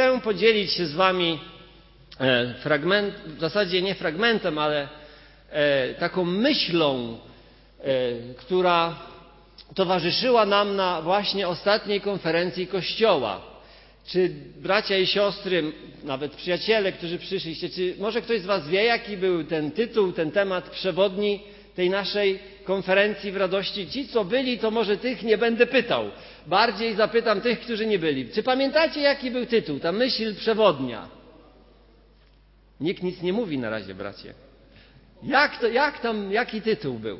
chcę podzielić się z Wami e, fragment, w zasadzie nie fragmentem, ale e, taką myślą, która towarzyszyła nam na właśnie ostatniej konferencji Kościoła. Czy bracia i siostry, nawet przyjaciele, którzy przyszliście, czy może ktoś z Was wie, jaki był ten tytuł, ten temat przewodni tej naszej konferencji w radości? Ci, co byli, to może tych nie będę pytał. Bardziej zapytam tych, którzy nie byli. Czy pamiętacie, jaki był tytuł, ta myśl przewodnia? Nikt nic nie mówi na razie, bracie. Jak, to, jak tam, jaki tytuł był?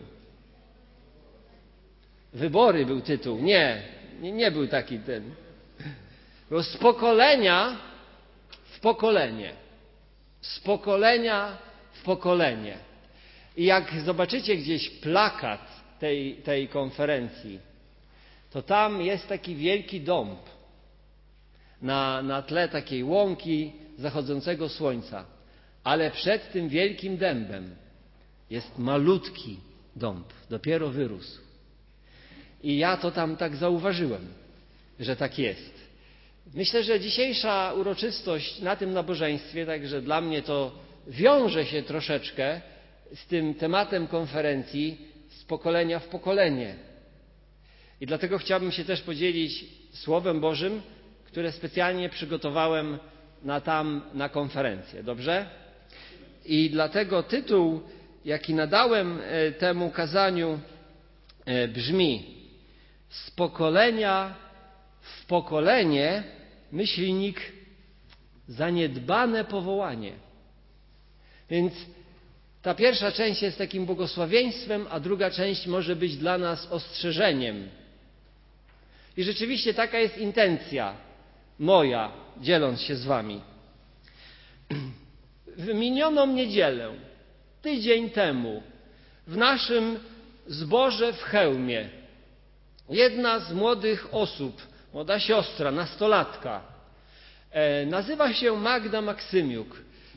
Wybory był tytuł. Nie, nie, nie był taki ten. Bo z pokolenia w pokolenie. Z pokolenia w pokolenie. I jak zobaczycie gdzieś plakat tej, tej konferencji, to tam jest taki wielki dąb na, na tle takiej łąki zachodzącego słońca. Ale przed tym wielkim dębem jest malutki dąb, dopiero wyrósł. I ja to tam tak zauważyłem, że tak jest. Myślę, że dzisiejsza uroczystość na tym nabożeństwie, także dla mnie to wiąże się troszeczkę z tym tematem konferencji z pokolenia w pokolenie. I dlatego chciałbym się też podzielić Słowem Bożym, które specjalnie przygotowałem na tam, na konferencję. Dobrze? I dlatego tytuł, jaki nadałem e, temu kazaniu, e, brzmi z pokolenia w pokolenie myślnik zaniedbane powołanie. Więc ta pierwsza część jest takim błogosławieństwem, a druga część może być dla nas ostrzeżeniem. I rzeczywiście taka jest intencja moja, dzieląc się z Wami. W minioną niedzielę, tydzień temu, w naszym zborze w Chełmie, Jedna z młodych osób, młoda siostra, nastolatka, e, nazywa się Magda Maksymiuk.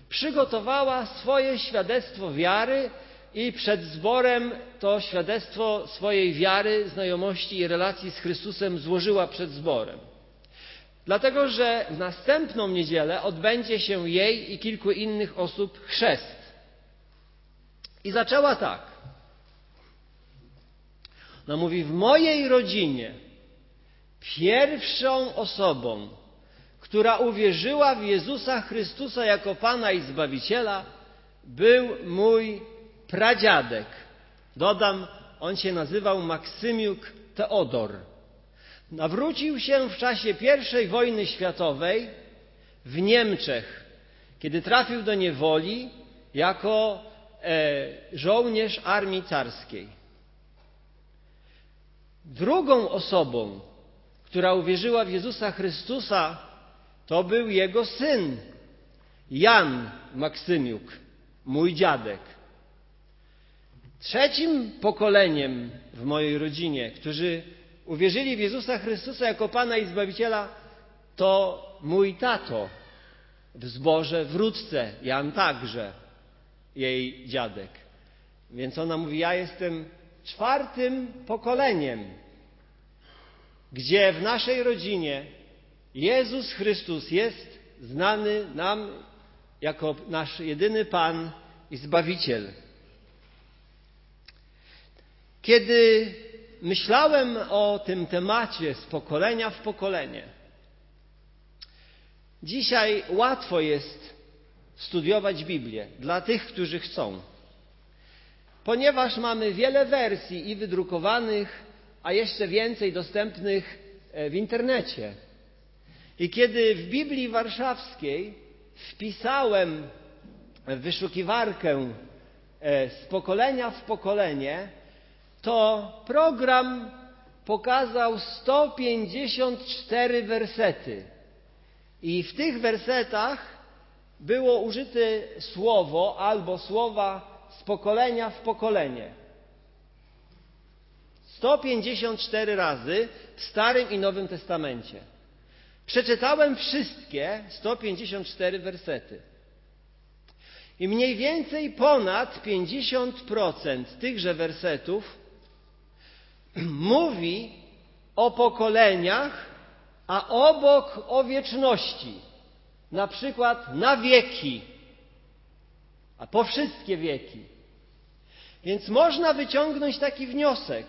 Przygotowała swoje świadectwo wiary i przed zborem to świadectwo swojej wiary, znajomości i relacji z Chrystusem złożyła przed zborem. Dlatego, że w następną niedzielę odbędzie się jej i kilku innych osób chrzest. I zaczęła tak. No mówi, w mojej rodzinie pierwszą osobą, która uwierzyła w Jezusa Chrystusa jako Pana i Zbawiciela, był mój pradziadek. Dodam, on się nazywał Maksymiuk Teodor. Nawrócił się w czasie I wojny światowej w Niemczech, kiedy trafił do niewoli jako e, żołnierz armii carskiej. Drugą osobą, która uwierzyła w Jezusa Chrystusa, to był jego syn, Jan Maksymiuk, mój dziadek. Trzecim pokoleniem w mojej rodzinie, którzy uwierzyli w Jezusa Chrystusa jako Pana i Zbawiciela, to mój tato w zborze w Ródce, Jan także, jej dziadek. Więc ona mówi, ja jestem czwartym pokoleniem, gdzie w naszej rodzinie Jezus Chrystus jest znany nam jako nasz jedyny Pan i Zbawiciel. Kiedy myślałem o tym temacie z pokolenia w pokolenie, dzisiaj łatwo jest studiować Biblię dla tych, którzy chcą ponieważ mamy wiele wersji i wydrukowanych, a jeszcze więcej dostępnych e, w internecie. I kiedy w Biblii Warszawskiej wpisałem wyszukiwarkę e, z pokolenia w pokolenie, to program pokazał 154 wersety. I w tych wersetach było użyte słowo albo słowa z pokolenia w pokolenie. 154 razy w Starym i Nowym Testamencie. Przeczytałem wszystkie 154 wersety. I mniej więcej ponad 50% tychże wersetów mówi o pokoleniach, a obok o wieczności. na przykład na wieki, a po wszystkie wieki. Więc można wyciągnąć taki wniosek,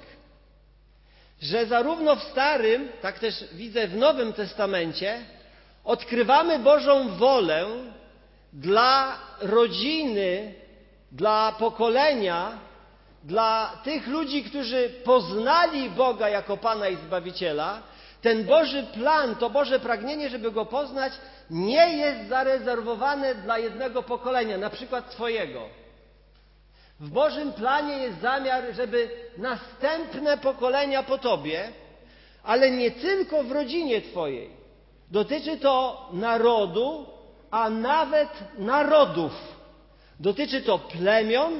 że zarówno w Starym, tak też widzę w Nowym Testamencie, odkrywamy Bożą wolę dla rodziny, dla pokolenia, dla tych ludzi, którzy poznali Boga jako Pana i Zbawiciela, ten Boży plan, to Boże pragnienie, żeby Go poznać, nie jest zarezerwowane dla jednego pokolenia, na przykład Twojego. W Bożym planie jest zamiar, żeby następne pokolenia po Tobie, ale nie tylko w rodzinie Twojej. Dotyczy to narodu, a nawet narodów. Dotyczy to plemion,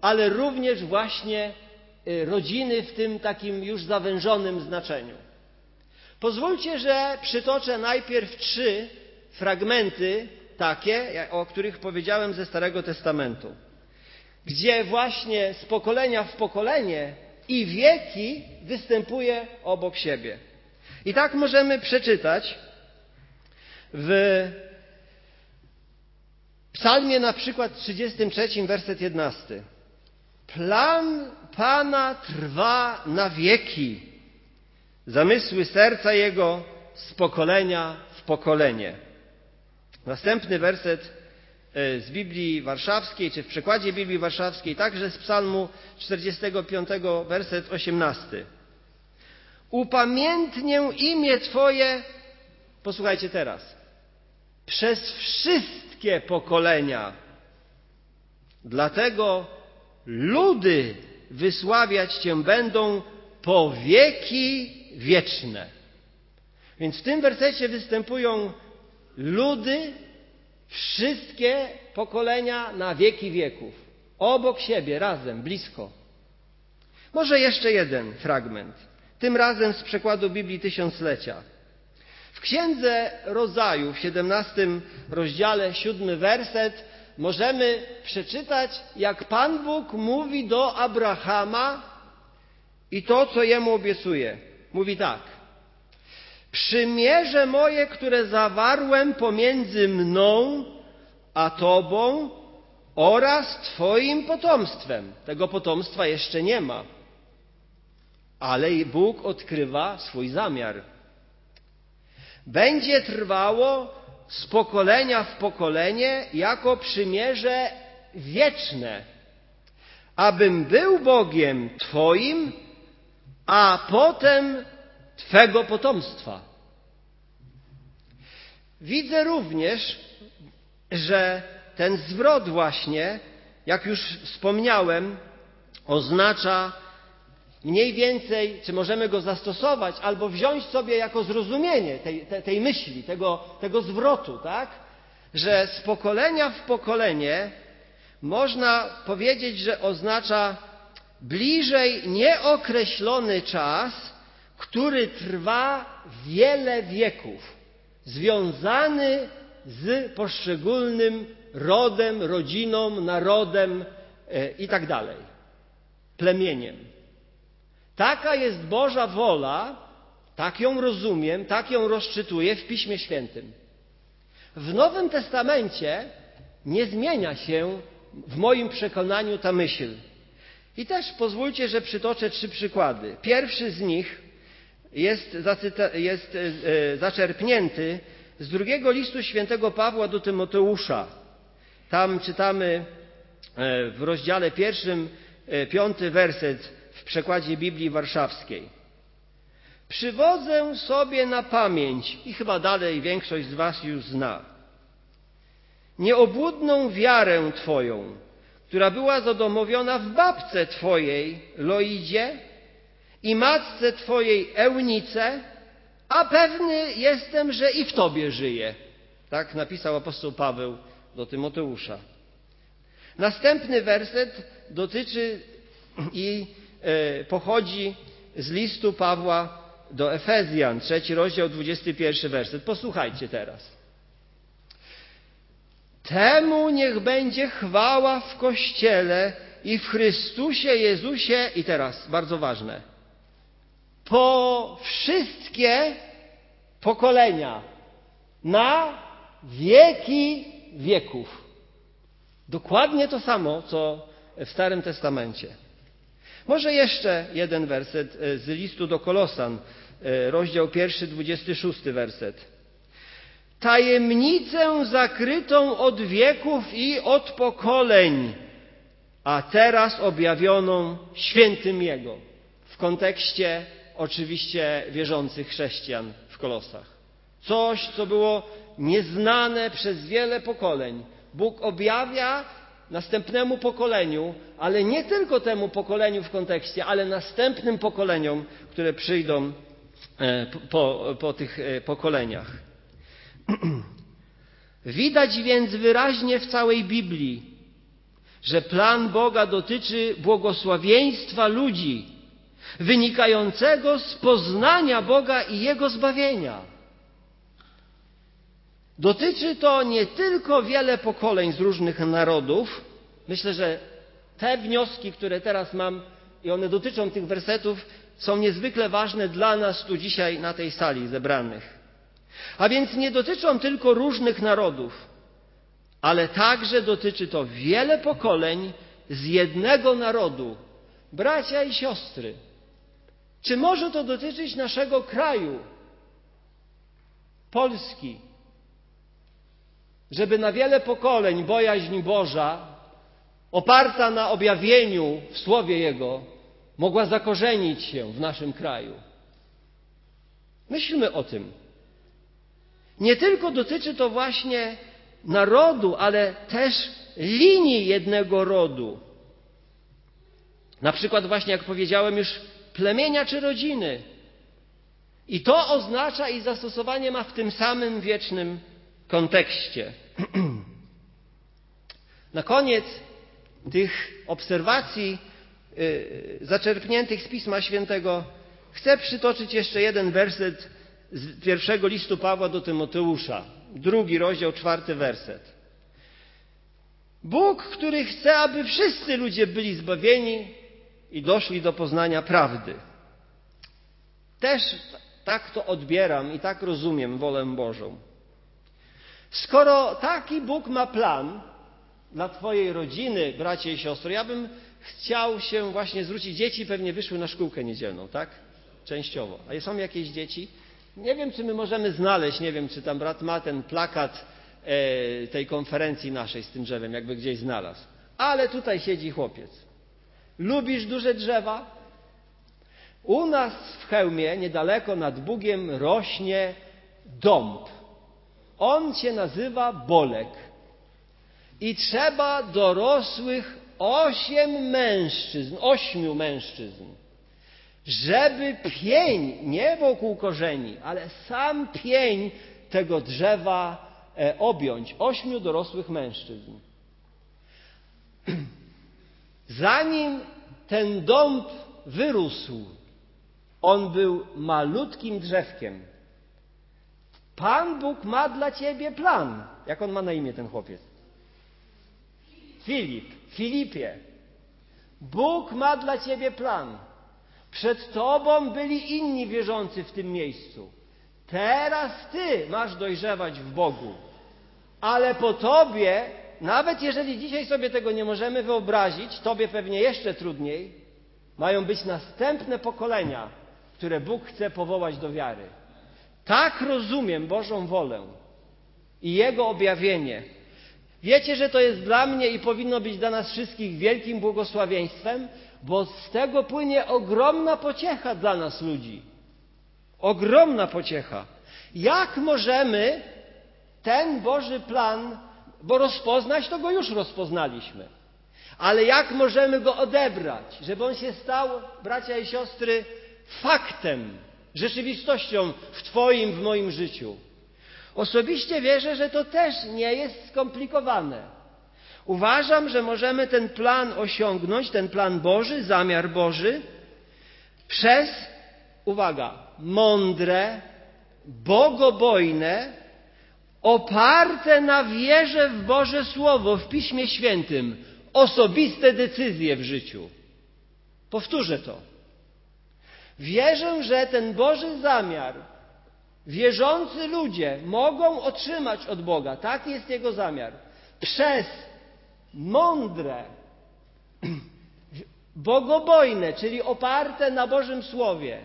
ale również właśnie y, rodziny w tym takim już zawężonym znaczeniu. Pozwólcie, że przytoczę najpierw trzy fragmenty takie, o których powiedziałem ze Starego Testamentu, gdzie właśnie z pokolenia w pokolenie i wieki występuje obok siebie. I tak możemy przeczytać w Psalmie na przykład 33, werset 11. Plan Pana trwa na wieki, zamysły serca Jego z pokolenia w pokolenie. Następny werset e, z Biblii Warszawskiej, czy w przekładzie Biblii Warszawskiej, także z Psalmu 45, werset 18. Upamiętnię imię Twoje, posłuchajcie teraz, przez wszystkie pokolenia. Dlatego ludy wysławiać Cię będą po wieki wieczne. Więc w tym wersecie występują ludy, wszystkie pokolenia na wieki wieków. Obok siebie, razem, blisko. Może jeszcze jeden fragment. Tym razem z przekładu Biblii Tysiąclecia. W Księdze Rodzaju, w 17 rozdziale, siódmy werset, możemy przeczytać, jak Pan Bóg mówi do Abrahama i to, co jemu obiecuje. Mówi tak. Przymierze moje, które zawarłem pomiędzy mną a Tobą oraz Twoim potomstwem. Tego potomstwa jeszcze nie ma. Ale Bóg odkrywa swój zamiar. Będzie trwało z pokolenia w pokolenie jako przymierze wieczne, abym był Bogiem Twoim, a potem Twego potomstwa. Widzę również, że ten zwrot właśnie, jak już wspomniałem, oznacza mniej więcej, czy możemy go zastosować, albo wziąć sobie jako zrozumienie tej, tej, tej myśli, tego, tego zwrotu, tak? Że z pokolenia w pokolenie można powiedzieć, że oznacza bliżej nieokreślony czas, który trwa wiele wieków, związany z poszczególnym rodem, rodziną, narodem e, i tak plemieniem. Taka jest Boża wola, tak ją rozumiem, tak ją rozczytuję w Piśmie Świętym. W Nowym Testamencie nie zmienia się w moim przekonaniu ta myśl. I też pozwólcie, że przytoczę trzy przykłady. Pierwszy z nich jest, jest e, e, zaczerpnięty z drugiego listu świętego Pawła do Tymoteusza. Tam czytamy e, w rozdziale pierwszym, piąty werset przekładzie Biblii Warszawskiej. Przywodzę sobie na pamięć, i chyba dalej większość z Was już zna, nieobłudną wiarę Twoją, która była zadomowiona w babce Twojej, Loidzie, i matce Twojej, Eunice, a pewny jestem, że i w Tobie żyje. Tak napisał apostoł Paweł do Tymoteusza. Następny werset dotyczy i pochodzi z listu Pawła do Efezjan, trzeci rozdział, dwudziesty pierwszy werset. Posłuchajcie teraz. Temu niech będzie chwała w Kościele i w Chrystusie Jezusie, i teraz bardzo ważne, po wszystkie pokolenia, na wieki wieków. Dokładnie to samo, co w Starym Testamencie. Może jeszcze jeden werset e, z listu do Kolosan, e, rozdział pierwszy, dwudziesty szósty werset. Tajemnicę zakrytą od wieków i od pokoleń, a teraz objawioną świętym Jego. W kontekście oczywiście wierzących chrześcijan w Kolosach. Coś, co było nieznane przez wiele pokoleń. Bóg objawia następnemu pokoleniu, ale nie tylko temu pokoleniu w kontekście, ale następnym pokoleniom, które przyjdą e, po, po tych e, pokoleniach. Widać więc wyraźnie w całej Biblii, że plan Boga dotyczy błogosławieństwa ludzi, wynikającego z poznania Boga i Jego zbawienia. Dotyczy to nie tylko wiele pokoleń z różnych narodów. Myślę, że te wnioski, które teraz mam, i one dotyczą tych wersetów, są niezwykle ważne dla nas tu dzisiaj na tej sali zebranych. A więc nie dotyczą tylko różnych narodów, ale także dotyczy to wiele pokoleń z jednego narodu, bracia i siostry. Czy może to dotyczyć naszego kraju, Polski? Żeby na wiele pokoleń bojaźń Boża, oparta na objawieniu w Słowie Jego, mogła zakorzenić się w naszym kraju. Myślmy o tym. Nie tylko dotyczy to właśnie narodu, ale też linii jednego rodu. Na przykład, właśnie jak powiedziałem już, plemienia czy rodziny. I to oznacza i zastosowanie ma w tym samym wiecznym kontekście. Na koniec tych obserwacji y, zaczerpniętych z Pisma Świętego chcę przytoczyć jeszcze jeden werset z pierwszego listu Pawła do Tymoteusza, drugi rozdział, czwarty werset. Bóg, który chce, aby wszyscy ludzie byli zbawieni i doszli do poznania prawdy. Też tak to odbieram i tak rozumiem wolę Bożą. Skoro taki Bóg ma plan dla Twojej rodziny, bracie i siostry, ja bym chciał się właśnie zwrócić. Dzieci pewnie wyszły na szkółkę niedzielną, tak? Częściowo. A są jakieś dzieci? Nie wiem, czy my możemy znaleźć, nie wiem, czy tam brat ma ten plakat e, tej konferencji naszej z tym drzewem, jakby gdzieś znalazł. Ale tutaj siedzi chłopiec. Lubisz duże drzewa? U nas w Chełmie, niedaleko nad Bugiem, rośnie dąb. On się nazywa Bolek. I trzeba dorosłych osiem mężczyzn, ośmiu mężczyzn, żeby pień, nie wokół korzeni, ale sam pień tego drzewa e, objąć. Ośmiu dorosłych mężczyzn. Zanim ten dąb wyrósł, on był malutkim drzewkiem. Pan Bóg ma dla ciebie plan. Jak on ma na imię ten chłopiec? Filip, Filipie. Bóg ma dla ciebie plan. Przed tobą byli inni wierzący w tym miejscu. Teraz ty masz dojrzewać w Bogu. Ale po tobie, nawet jeżeli dzisiaj sobie tego nie możemy wyobrazić, tobie pewnie jeszcze trudniej, mają być następne pokolenia, które Bóg chce powołać do wiary. Tak rozumiem Bożą wolę i Jego objawienie. Wiecie, że to jest dla mnie i powinno być dla nas wszystkich wielkim błogosławieństwem, bo z tego płynie ogromna pociecha dla nas ludzi. Ogromna pociecha. Jak możemy ten Boży plan, bo rozpoznać, to go już rozpoznaliśmy. Ale jak możemy go odebrać, żeby on się stał, bracia i siostry, faktem, rzeczywistością w Twoim, w moim życiu. Osobiście wierzę, że to też nie jest skomplikowane. Uważam, że możemy ten plan osiągnąć, ten plan Boży, zamiar Boży, przez, uwaga, mądre, bogobojne, oparte na wierze w Boże Słowo, w Piśmie Świętym, osobiste decyzje w życiu. Powtórzę to. Wierzę, że ten Boży zamiar wierzący ludzie mogą otrzymać od Boga, taki jest Jego zamiar, przez mądre, bogobojne, czyli oparte na Bożym Słowie,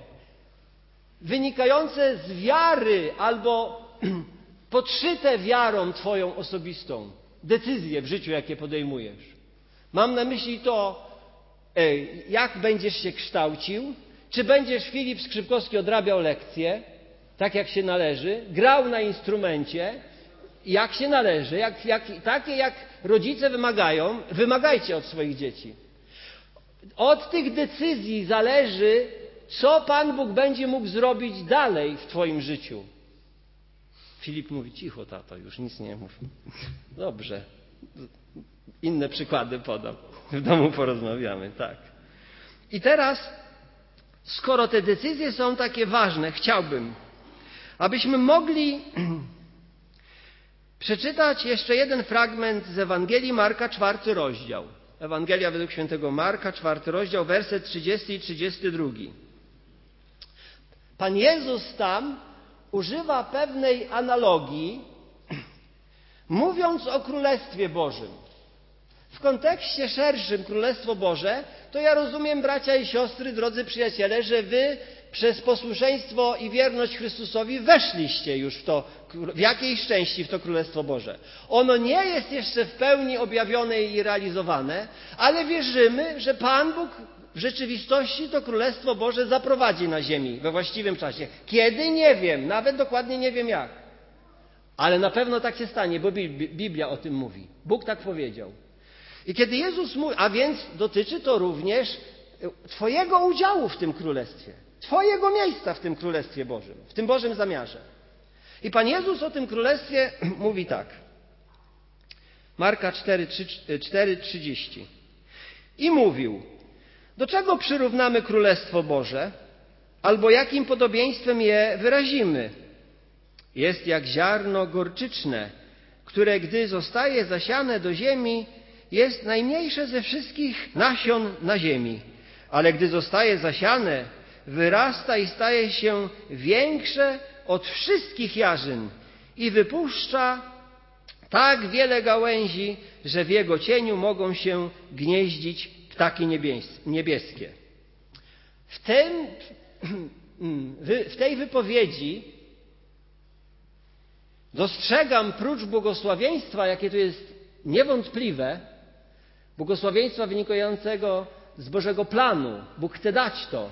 wynikające z wiary albo podszyte wiarą Twoją osobistą decyzje w życiu, jakie podejmujesz. Mam na myśli to, jak będziesz się kształcił, czy będziesz Filip Skrzypkowski odrabiał lekcje, tak jak się należy, grał na instrumencie, jak się należy, jak, jak, takie jak rodzice wymagają, wymagajcie od swoich dzieci. Od tych decyzji zależy, co Pan Bóg będzie mógł zrobić dalej w Twoim życiu. Filip mówi, cicho tato, już nic nie mów. Dobrze. Inne przykłady podam. W domu porozmawiamy, tak. I teraz, skoro te decyzje są takie ważne, chciałbym, abyśmy mogli przeczytać jeszcze jeden fragment z Ewangelii Marka, czwarty rozdział. Ewangelia według świętego Marka, czwarty rozdział, werset 30 i 32. Pan Jezus tam używa pewnej analogii, mówiąc o Królestwie Bożym. W kontekście szerszym Królestwo Boże, to ja rozumiem, bracia i siostry, drodzy przyjaciele, że wy przez posłuszeństwo i wierność Chrystusowi weszliście już w to, w jakiejś części w to Królestwo Boże. Ono nie jest jeszcze w pełni objawione i realizowane, ale wierzymy, że Pan Bóg w rzeczywistości to Królestwo Boże zaprowadzi na ziemi we właściwym czasie. Kiedy? Nie wiem, nawet dokładnie nie wiem jak. Ale na pewno tak się stanie, bo Biblia o tym mówi. Bóg tak powiedział. I kiedy Jezus mówi, a więc dotyczy to również e, Twojego udziału w tym Królestwie, Twojego miejsca w tym Królestwie Bożym, w tym Bożym zamiarze. I Pan Jezus o tym Królestwie mówi tak. Marka 4:30. I mówił: do czego przyrównamy Królestwo Boże? Albo jakim podobieństwem je wyrazimy? Jest jak ziarno gorczyczne, które gdy zostaje zasiane do ziemi, jest najmniejsze ze wszystkich nasion na ziemi, ale gdy zostaje zasiane, wyrasta i staje się większe od wszystkich jarzyn i wypuszcza tak wiele gałęzi, że w jego cieniu mogą się gnieździć ptaki niebieskie. W, tym, w tej wypowiedzi dostrzegam prócz błogosławieństwa, jakie tu jest niewątpliwe, błogosławieństwa wynikającego z Bożego planu. Bóg chce dać to,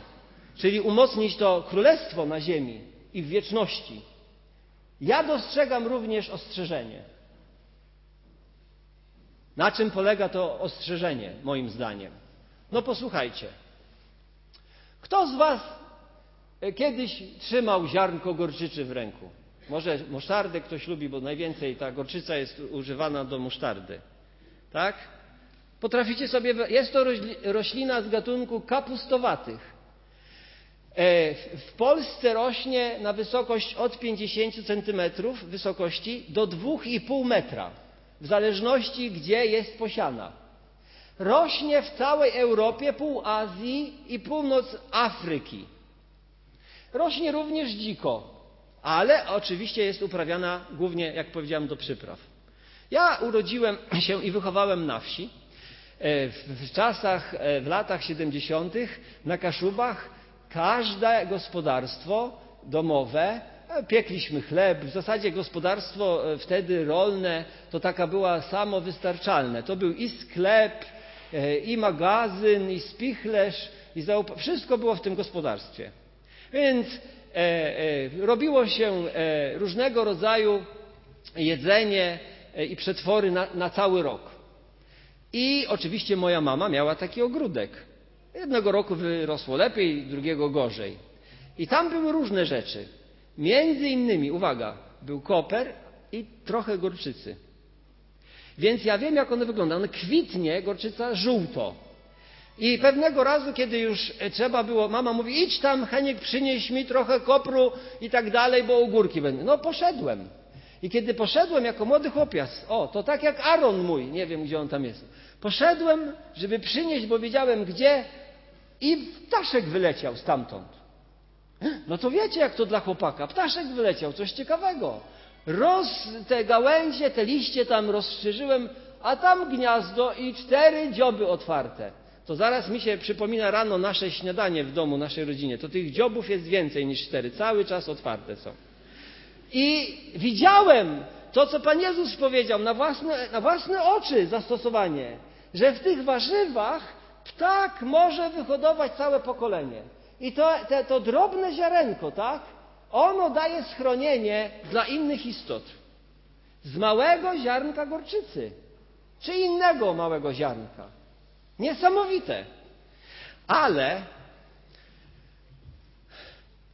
czyli umocnić to królestwo na ziemi i w wieczności. Ja dostrzegam również ostrzeżenie. Na czym polega to ostrzeżenie, moim zdaniem? No posłuchajcie. Kto z Was kiedyś trzymał ziarnko gorczyczy w ręku? Może musztardę ktoś lubi, bo najwięcej ta gorczyca jest używana do musztardy. Tak? Potraficie sobie. Jest to roślina z gatunku kapustowatych. E, w Polsce rośnie na wysokość od 50 cm wysokości do 2,5 metra w zależności gdzie jest posiana. Rośnie w całej Europie, pół Azji i północ Afryki. Rośnie również dziko, ale oczywiście jest uprawiana głównie, jak powiedziałem, do przypraw. Ja urodziłem się i wychowałem na wsi. E, w czasach, e, w latach 70. na Kaszubach każde gospodarstwo domowe Piekliśmy chleb. W zasadzie gospodarstwo e, wtedy rolne to taka była samowystarczalne. To był i sklep, e, i magazyn, i spichlerz, i zaupa- wszystko było w tym gospodarstwie. Więc e, e, robiło się e, różnego rodzaju jedzenie e, i przetwory na, na cały rok. I oczywiście moja mama miała taki ogródek. Jednego roku wyrosło lepiej, drugiego gorzej. I tam były różne rzeczy. Między innymi, uwaga, był koper i trochę gorczycy. Więc ja wiem, jak one wygląda. On kwitnie, gorczyca, żółto. I pewnego razu, kiedy już trzeba było, mama mówi, idź tam, Heniek, przynieś mi trochę kopru i tak dalej, bo ogórki będą. No poszedłem. I kiedy poszedłem jako młody chłopiec, o, to tak jak Aaron mój, nie wiem, gdzie on tam jest. Poszedłem, żeby przynieść, bo wiedziałem gdzie i ptaszek wyleciał stamtąd. No to wiecie, jak to dla chłopaka. Ptaszek wyleciał, coś ciekawego. Roz, te gałęzie, te liście tam rozszerzyłem, a tam gniazdo i cztery dzioby otwarte. To zaraz mi się przypomina rano nasze śniadanie w domu, naszej rodzinie. To tych dziobów jest więcej niż cztery, cały czas otwarte są. I widziałem to, co Pan Jezus powiedział, na własne, na własne oczy zastosowanie, że w tych warzywach ptak może wyhodować całe pokolenie. I to, te, to drobne ziarenko, tak? Ono daje schronienie dla innych istot. Z małego ziarnka gorczycy, czy innego małego ziarnka. Niesamowite. Ale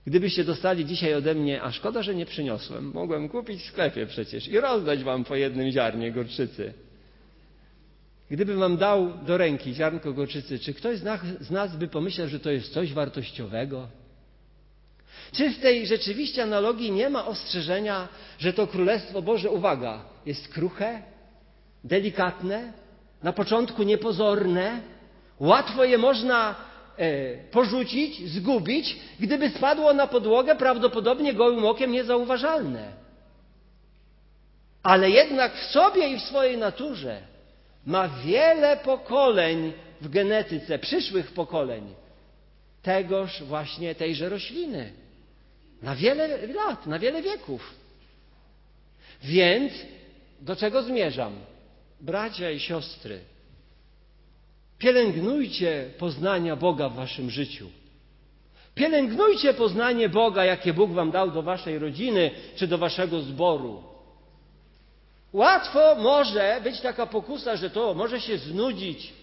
gdybyście dostali dzisiaj ode mnie, a szkoda, że nie przyniosłem, mogłem kupić w sklepie przecież i rozdać wam po jednym ziarnie gorczycy. Gdybym wam dał do ręki ziarnko gorczycy, czy ktoś z nas, by pomyślał, że to jest coś wartościowego? Czy w tej rzeczywiście analogii nie ma ostrzeżenia, że to Królestwo Boże, uwaga, jest kruche, delikatne, na początku niepozorne, łatwo je można porzucić, zgubić, gdyby spadło na podłogę, prawdopodobnie gołym okiem niezauważalne. Ale jednak w sobie i w swojej naturze ma wiele pokoleń w genetyce, przyszłych pokoleń, tegoż właśnie tejże rośliny. Na wiele lat, na wiele wieków. Więc do czego zmierzam? Bracia i siostry, pielęgnujcie poznania Boga w waszym życiu. Pielęgnujcie poznanie Boga, jakie Bóg wam dał do waszej rodziny czy do waszego zboru. Łatwo może być taka pokusa, że to może się znudzić.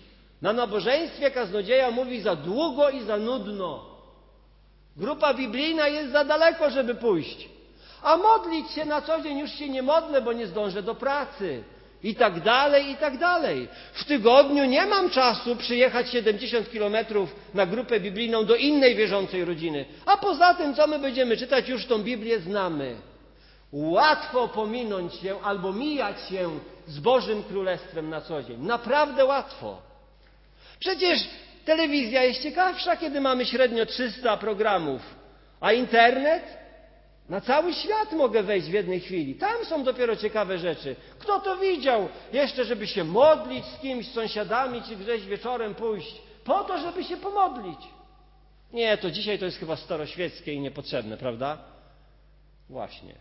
Na nabożeństwie kaznodzieja mówi za długo i za nudno. Grupa biblijna jest za daleko, żeby pójść. A modlić się na co dzień już się nie modlę, bo nie zdążę do pracy. I tak dalej, i tak dalej. W tygodniu nie mam czasu przyjechać 70 kilometrów na grupę biblijną do innej wierzącej rodziny. A poza tym, co my będziemy czytać, już tą Biblię znamy. Łatwo pominąć się albo mijać się z Bożym Królestwem na co dzień. Naprawdę łatwo. Przecież telewizja jest ciekawsza, kiedy mamy średnio 300 programów, a internet na cały świat mogę wejść w jednej chwili. Tam są dopiero ciekawe rzeczy. Kto to widział? Jeszcze, żeby się modlić z kimś, z sąsiadami, czy gdzieś wieczorem pójść. Po to, żeby się pomodlić. Nie, to dzisiaj to jest chyba staroświeckie i niepotrzebne, prawda? Właśnie.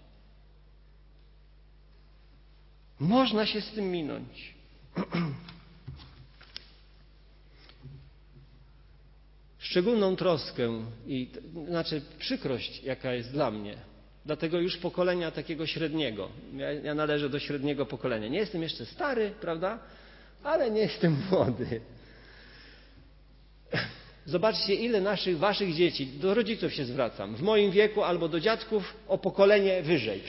Można się z tym minąć. Szczególną troskę i znaczy przykrość, jaka jest dla mnie, dlatego już pokolenia takiego średniego. Ja, ja należę do średniego pokolenia. Nie jestem jeszcze stary, prawda? Ale nie jestem młody. Zobaczcie, ile naszych, waszych dzieci, do rodziców się zwracam, w moim wieku albo do dziadków o pokolenie wyżej,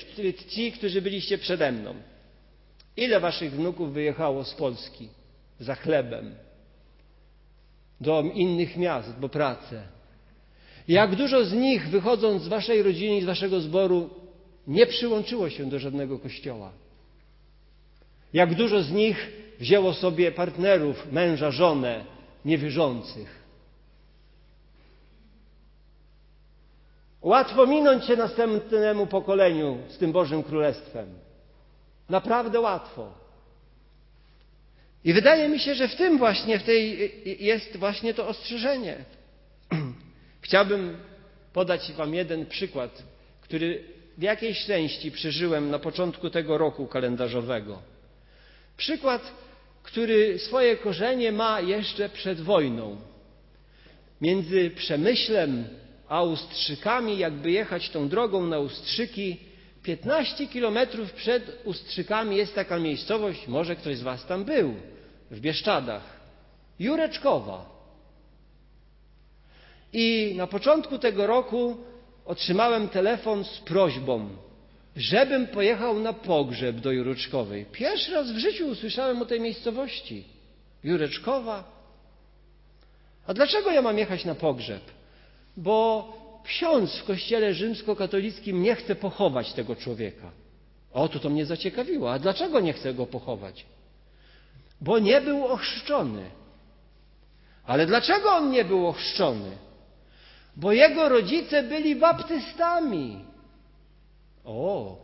ci, którzy byliście przede mną. Ile waszych wnuków wyjechało z Polski za chlebem do innych miast, bo pracę? Jak dużo z nich, wychodząc z waszej rodziny z waszego zboru, nie przyłączyło się do żadnego kościoła? Jak dużo z nich wzięło sobie partnerów, męża, żonę niewierzących? Łatwo minąć się następnemu pokoleniu z tym Bożym Królestwem. Naprawdę łatwo. I wydaje mi się, że w tym właśnie, w tej jest właśnie to ostrzeżenie. Chciałbym podać Wam jeden przykład, który w jakiejś części przeżyłem na początku tego roku kalendarzowego. Przykład, który swoje korzenie ma jeszcze przed wojną. Między Przemyślem a Ustrzykami, jakby jechać tą drogą na Ustrzyki, 15 kilometrów przed Ustrzykami jest taka miejscowość, może ktoś z Was tam był, w Bieszczadach, Jureczkowa. I na początku tego roku otrzymałem telefon z prośbą, żebym pojechał na pogrzeb do Jureczkowej. Pierwszy raz w życiu usłyszałem o tej miejscowości. Jureczkowa. A dlaczego ja mam jechać na pogrzeb? Bo ksiądz w kościele rzymskokatolickim nie chce pochować tego człowieka. O, to to mnie zaciekawiło. A dlaczego nie chce go pochować? Bo nie był ochrzczony. Ale dlaczego on nie był ochrzczony? Bo jego rodzice byli baptystami. O,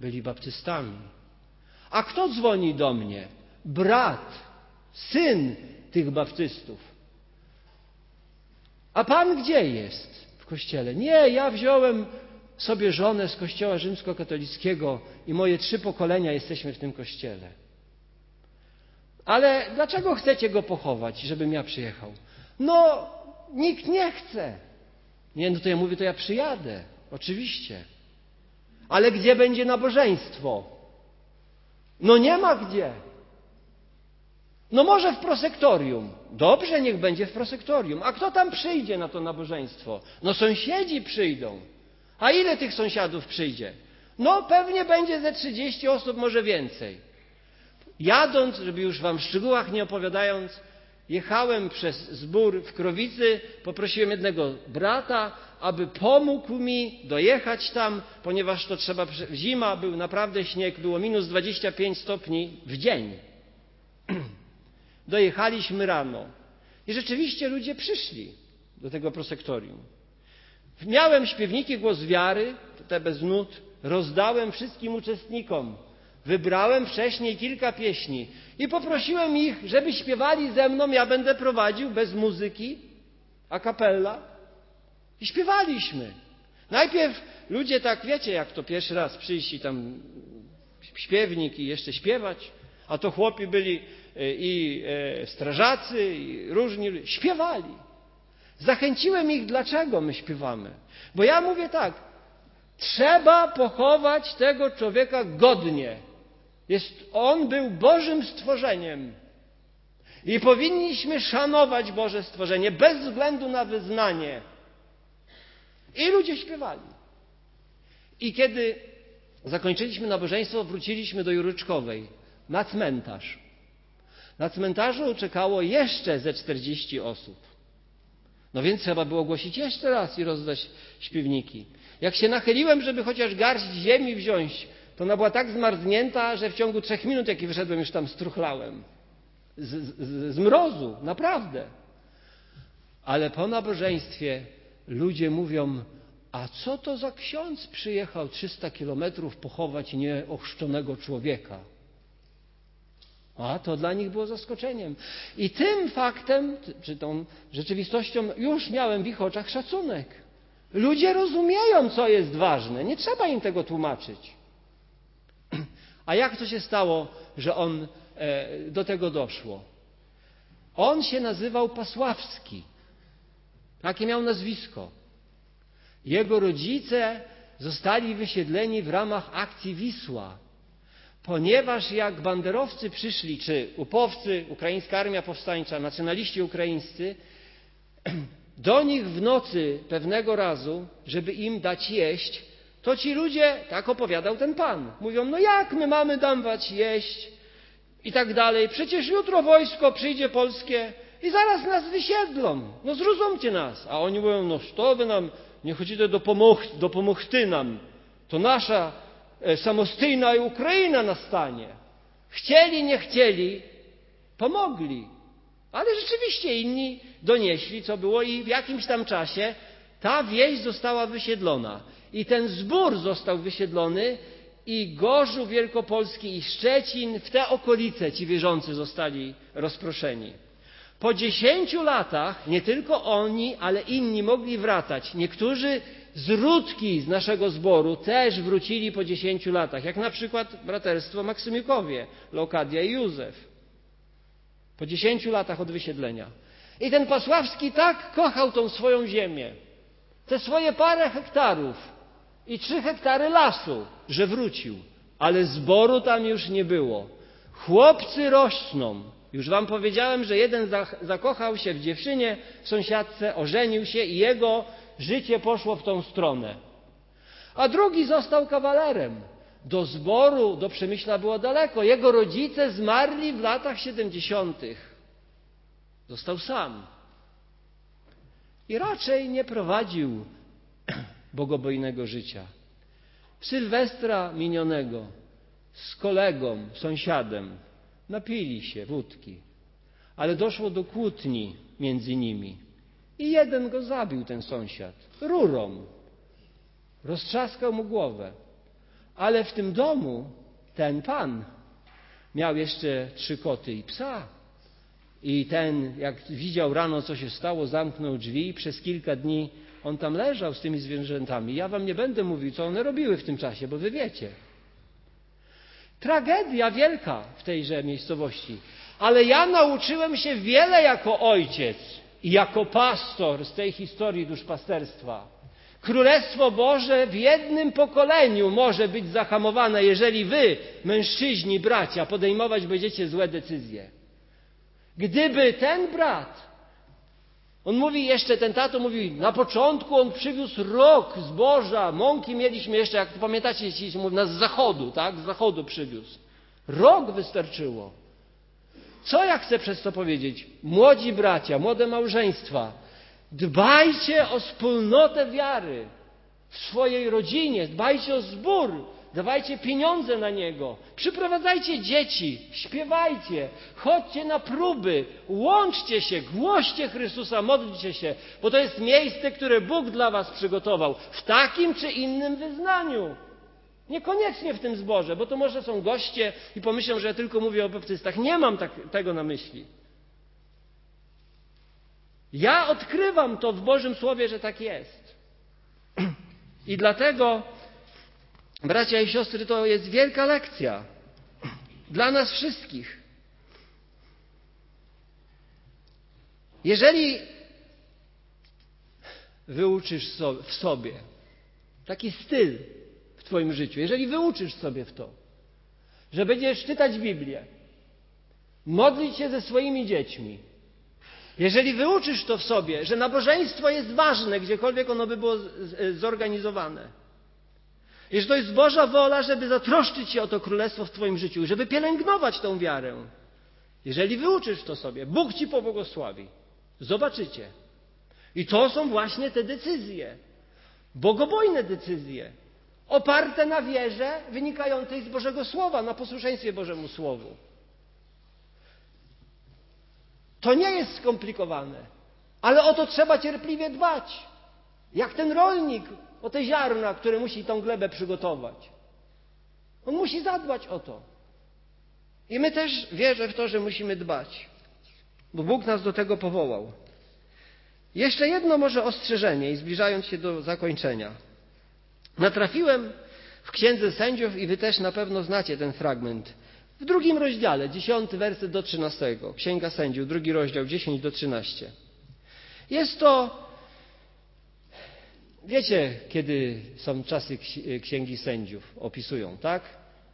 byli baptystami. A kto dzwoni do mnie? Brat, syn tych baptystów. A pan gdzie jest w kościele? Nie, ja wziąłem sobie żonę z kościoła rzymskokatolickiego i moje trzy pokolenia jesteśmy w tym kościele. Ale dlaczego chcecie go pochować, żebym ja przyjechał? No, nikt nie chce. Nie, no to ja mówię, to ja przyjadę. Oczywiście. Ale gdzie będzie nabożeństwo? No nie ma gdzie. No może w prosektorium. Dobrze, niech będzie w prosektorium. A kto tam przyjdzie na to nabożeństwo? No sąsiedzi przyjdą. A ile tych sąsiadów przyjdzie? No pewnie będzie ze 30 osób, może więcej. Jadąc, żeby już wam w szczegółach nie opowiadając, jechałem przez zbór w Krowicy, poprosiłem jednego brata, aby pomógł mi dojechać tam, ponieważ to trzeba, zima, był naprawdę śnieg, było minus 25 stopni w dzień. Dojechaliśmy rano i rzeczywiście ludzie przyszli do tego prosektorium. Miałem śpiewniki głos wiary, te bez nut, rozdałem wszystkim uczestnikom. Wybrałem wcześniej kilka pieśni i poprosiłem ich, żeby śpiewali ze mną. Ja będę prowadził bez muzyki, a kapella. I śpiewaliśmy. Najpierw ludzie tak, wiecie, jak to pierwszy raz przyjść i tam śpiewnik i jeszcze śpiewać, a to chłopi byli e, i e, strażacy, i różni, śpiewali. Zachęciłem ich, dlaczego my śpiewamy. Bo ja mówię tak, trzeba pochować tego człowieka godnie. Jest, on był Bożym stworzeniem. I powinniśmy szanować Boże stworzenie bez względu na wyznanie. I ludzie śpiewali. I kiedy zakończyliśmy nabożeństwo, wróciliśmy do Juryczkowej na cmentarz. Na cmentarzu czekało jeszcze ze 40 osób. No więc trzeba było głosić jeszcze raz i rozdać śpiewniki. Jak się nachyliłem, żeby chociaż garść ziemi wziąć, to ona była tak zmarznięta, że w ciągu trzech minut, jak wyszedłem, już tam struchlałem. Z, z, z mrozu, naprawdę. Ale po nabożeństwie ludzie mówią, a co to za ksiądz przyjechał 300 kilometrów pochować nieochrzczonego człowieka? A to dla nich było zaskoczeniem. I tym faktem, czy tą rzeczywistością, już miałem w ich oczach szacunek. Ludzie rozumieją, co jest ważne. Nie trzeba im tego tłumaczyć. A jak to się stało, że on e, do tego doszło? On się nazywał Pasławski. Takie miał nazwisko. Jego rodzice zostali wysiedleni w ramach akcji Wisła ponieważ jak banderowcy przyszli, czy upowcy, ukraińska armia powstańcza, nacjonaliści ukraińscy, do nich w nocy pewnego razu, żeby im dać jeść, to ci ludzie, tak opowiadał ten pan, mówią, no jak my mamy dawać jeść i tak dalej, przecież jutro wojsko przyjdzie polskie i zaraz nas wysiedlą, no zrozumcie nas. A oni mówią, no co wy nam, nie chodzicie do, pomoch, do pomochty nam, to nasza E, samostojna Ukraina nastanie. Chcieli, nie chcieli, pomogli. Ale rzeczywiście inni donieśli, co było, i w jakimś tam czasie ta wieś została wysiedlona. I ten zbór został wysiedlony, i Gorzów Wielkopolski, i Szczecin, w te okolice ci wierzący zostali rozproszeni. Po dziesięciu latach nie tylko oni, ale inni mogli wracać. Niektórzy zródki z naszego zboru też wrócili po dziesięciu latach, jak na przykład braterstwo Maksymiukowie, Lokadia i Józef. Po dziesięciu latach od wysiedlenia. I ten Pasławski tak kochał tą swoją ziemię, te swoje parę hektarów i trzy hektary lasu, że wrócił. Ale zboru tam już nie było. Chłopcy rosną. Już wam powiedziałem, że jeden zakochał się w dziewczynie w sąsiadce, ożenił się i jego życie poszło w tą stronę. A drugi został kawalerem. Do zboru, do Przemyśla było daleko. Jego rodzice zmarli w latach siedemdziesiątych. Został sam. I raczej nie prowadził bogobojnego życia. Sylwestra minionego z kolegą, sąsiadem napili się wódki, ale doszło do kłótni między nimi I jeden go zabił, ten sąsiad, rurą. Roztrzaskał mu głowę. Ale w tym domu ten pan miał jeszcze trzy koty i psa. I ten, jak widział rano, co się stało, zamknął drzwi i przez kilka dni on tam leżał z tymi zwierzętami. Ja wam nie będę mówił, co one robiły w tym czasie, bo wy wiecie. Tragedia wielka w tejże miejscowości. Ale ja nauczyłem się wiele jako ojciec i jako pastor z tej historii duszpasterstwa. Królestwo Boże w jednym pokoleniu może być zahamowane, jeżeli wy, mężczyźni, bracia, podejmować będziecie złe decyzje. Gdyby ten brat, on mówi jeszcze, ten tato mówi, na początku on przywiózł rok zboża, mąki mieliśmy jeszcze, jak pamiętacie, nas z zachodu, tak, z zachodu przywiózł. Rok wystarczyło. Co ja chcę przez to powiedzieć? Młodzi bracia, młode małżeństwa, dbajcie o wspólnotę wiary w swojej rodzinie, dbajcie o zbór, dawajcie pieniądze na niego, przyprowadzajcie dzieci, śpiewajcie, chodźcie na próby, łączcie się, głoście Chrystusa, modlcie się, bo to jest miejsce, które Bóg dla was przygotował w takim czy innym wyznaniu. Niekoniecznie w tym zborze, bo to może są goście i pomyślą, że ja tylko mówię o baptystach. Nie mam tak, tego na myśli. Ja odkrywam to w Bożym Słowie, że tak jest. I dlatego, bracia i siostry, to jest wielka lekcja dla nas wszystkich. Jeżeli wyuczysz w sobie taki styl w Twoim życiu, jeżeli wyuczysz sobie w to, że będziesz czytać Biblię, modlić się ze swoimi dziećmi, jeżeli wyuczysz to w sobie, że nabożeństwo jest ważne, gdziekolwiek ono by było zorganizowane, i że to jest Boża wola, żeby zatroszczyć się o to królestwo w Twoim życiu, żeby pielęgnować tą wiarę. Jeżeli wyuczysz to sobie, Bóg Ci pobłogosławi. Zobaczycie. I to są właśnie te decyzje. Bogobojne decyzje. Oparte na wierze wynikającej z Bożego Słowa, na posłuszeństwie Bożemu Słowu. To nie jest skomplikowane, ale o to trzeba cierpliwie dbać. Jak ten rolnik o te ziarna, które musi tą glebę przygotować. On musi zadbać o to. I my też wierzę w to, że musimy dbać, bo Bóg nas do tego powołał. Jeszcze jedno może ostrzeżenie i zbliżając się do zakończenia. Natrafiłem w Księdze Sędziów i wy też na pewno znacie ten fragment. W drugim rozdziale, dziesiąty werset do trzynastego. Księga Sędziów, drugi rozdział, dziesięć do trzynaście. Jest to, wiecie, kiedy są czasy Księgi Sędziów, opisują, tak?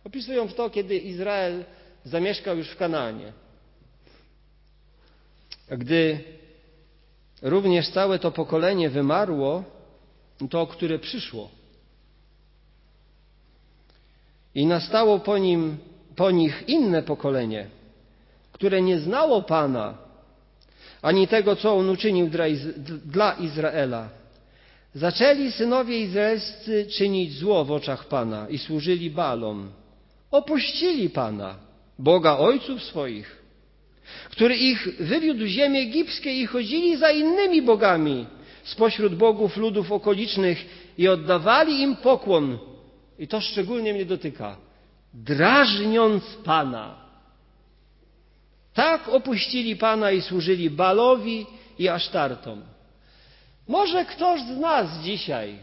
Opisują to, kiedy Izrael zamieszkał już w Kanaanie. Gdy również całe to pokolenie wymarło, to, które przyszło. I nastało po nim po nich inne pokolenie, które nie znało Pana, ani tego, co On uczynił dla Izraela. Zaczęli synowie izraelscy czynić zło w oczach Pana i służyli balom. Opuścili Pana, Boga ojców swoich, który ich wywiódł z ziemi egipskiej i chodzili za innymi bogami spośród bogów ludów okolicznych i oddawali im pokłon. I to szczególnie mnie dotyka drażniąc Pana. Tak opuścili Pana i służyli Balowi i Asztartom. Może ktoś z nas dzisiaj,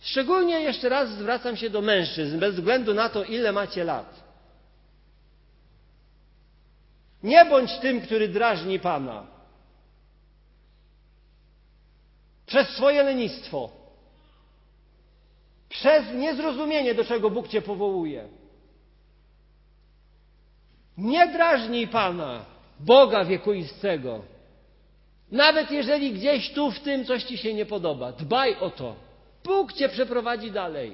szczególnie jeszcze raz zwracam się do mężczyzn, bez względu na to, ile macie lat. Nie bądź tym, który drażni Pana. Przez swoje lenistwo. Przez niezrozumienie, do czego Bóg Cię powołuje. Nie drażnij Pana, Boga wiekuistego. Nawet jeżeli gdzieś tu w tym coś Ci się nie podoba, dbaj o to. Bóg Cię przeprowadzi dalej.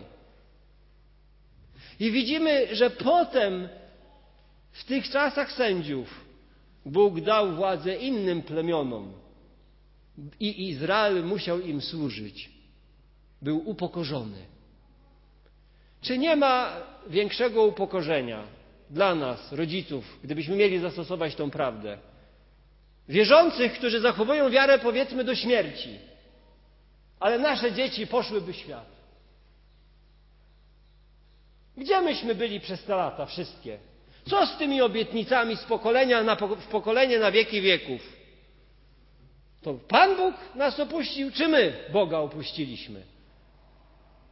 I widzimy, że potem w tych czasach sędziów Bóg dał władzę innym plemionom i Izrael musiał im służyć. Był upokorzony. Czy nie ma większego upokorzenia dla nas, rodziców, gdybyśmy mieli zastosować tą prawdę, Wierzących, którzy zachowują wiarę, powiedzmy, do śmierci. Ale nasze dzieci poszłyby świat. Gdzie myśmy byli przez te lata wszystkie? Co z tymi obietnicami z pokolenia na, w pokolenie na wieki wieków? To Pan Bóg nas opuścił, czy my Boga opuściliśmy?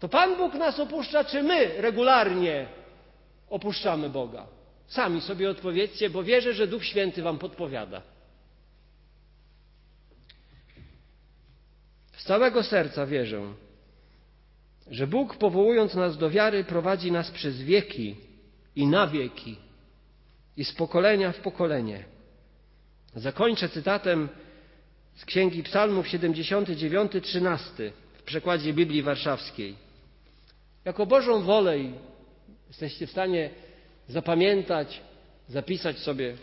To Pan Bóg nas opuszcza, czy my regularnie opuszczamy Boga? Sami sobie odpowiedzcie, bo wierzę, że Duch Święty Wam podpowiada. Z całego serca wierzę, że Bóg, powołując nas do wiary, prowadzi nas przez wieki i na wieki i z pokolenia w pokolenie. Zakończę cytatem z Księgi Psalmów 79, 13 w przekładzie Biblii Warszawskiej. Jako Bożą wolę jesteście w stanie zapamiętać, zapisać sobie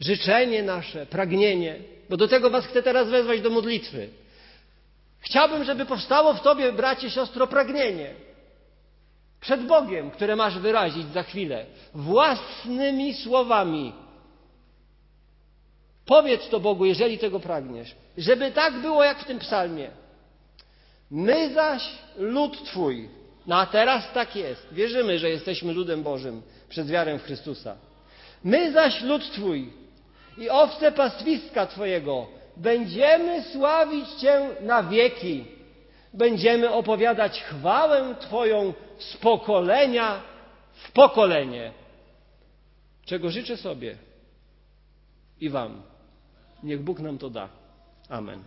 życzenie nasze, pragnienie, bo do tego Was chcę teraz wezwać do modlitwy. Chciałbym, żeby powstało w Tobie, bracie, siostro, pragnienie przed Bogiem, które masz wyrazić za chwilę, własnymi słowami. Powiedz to Bogu, jeżeli tego pragniesz, żeby tak było jak w tym psalmie. My zaś, lud Twój, no a teraz tak jest. Wierzymy, że jesteśmy ludem Bożym przez wiarę w Chrystusa. My zaś, lud Twój i owce pastwiska Twojego, będziemy sławić Cię na wieki. Będziemy opowiadać chwałę Twoją z pokolenia w pokolenie. Czego życzę sobie i Wam. Niech Bóg nam to da. Amen.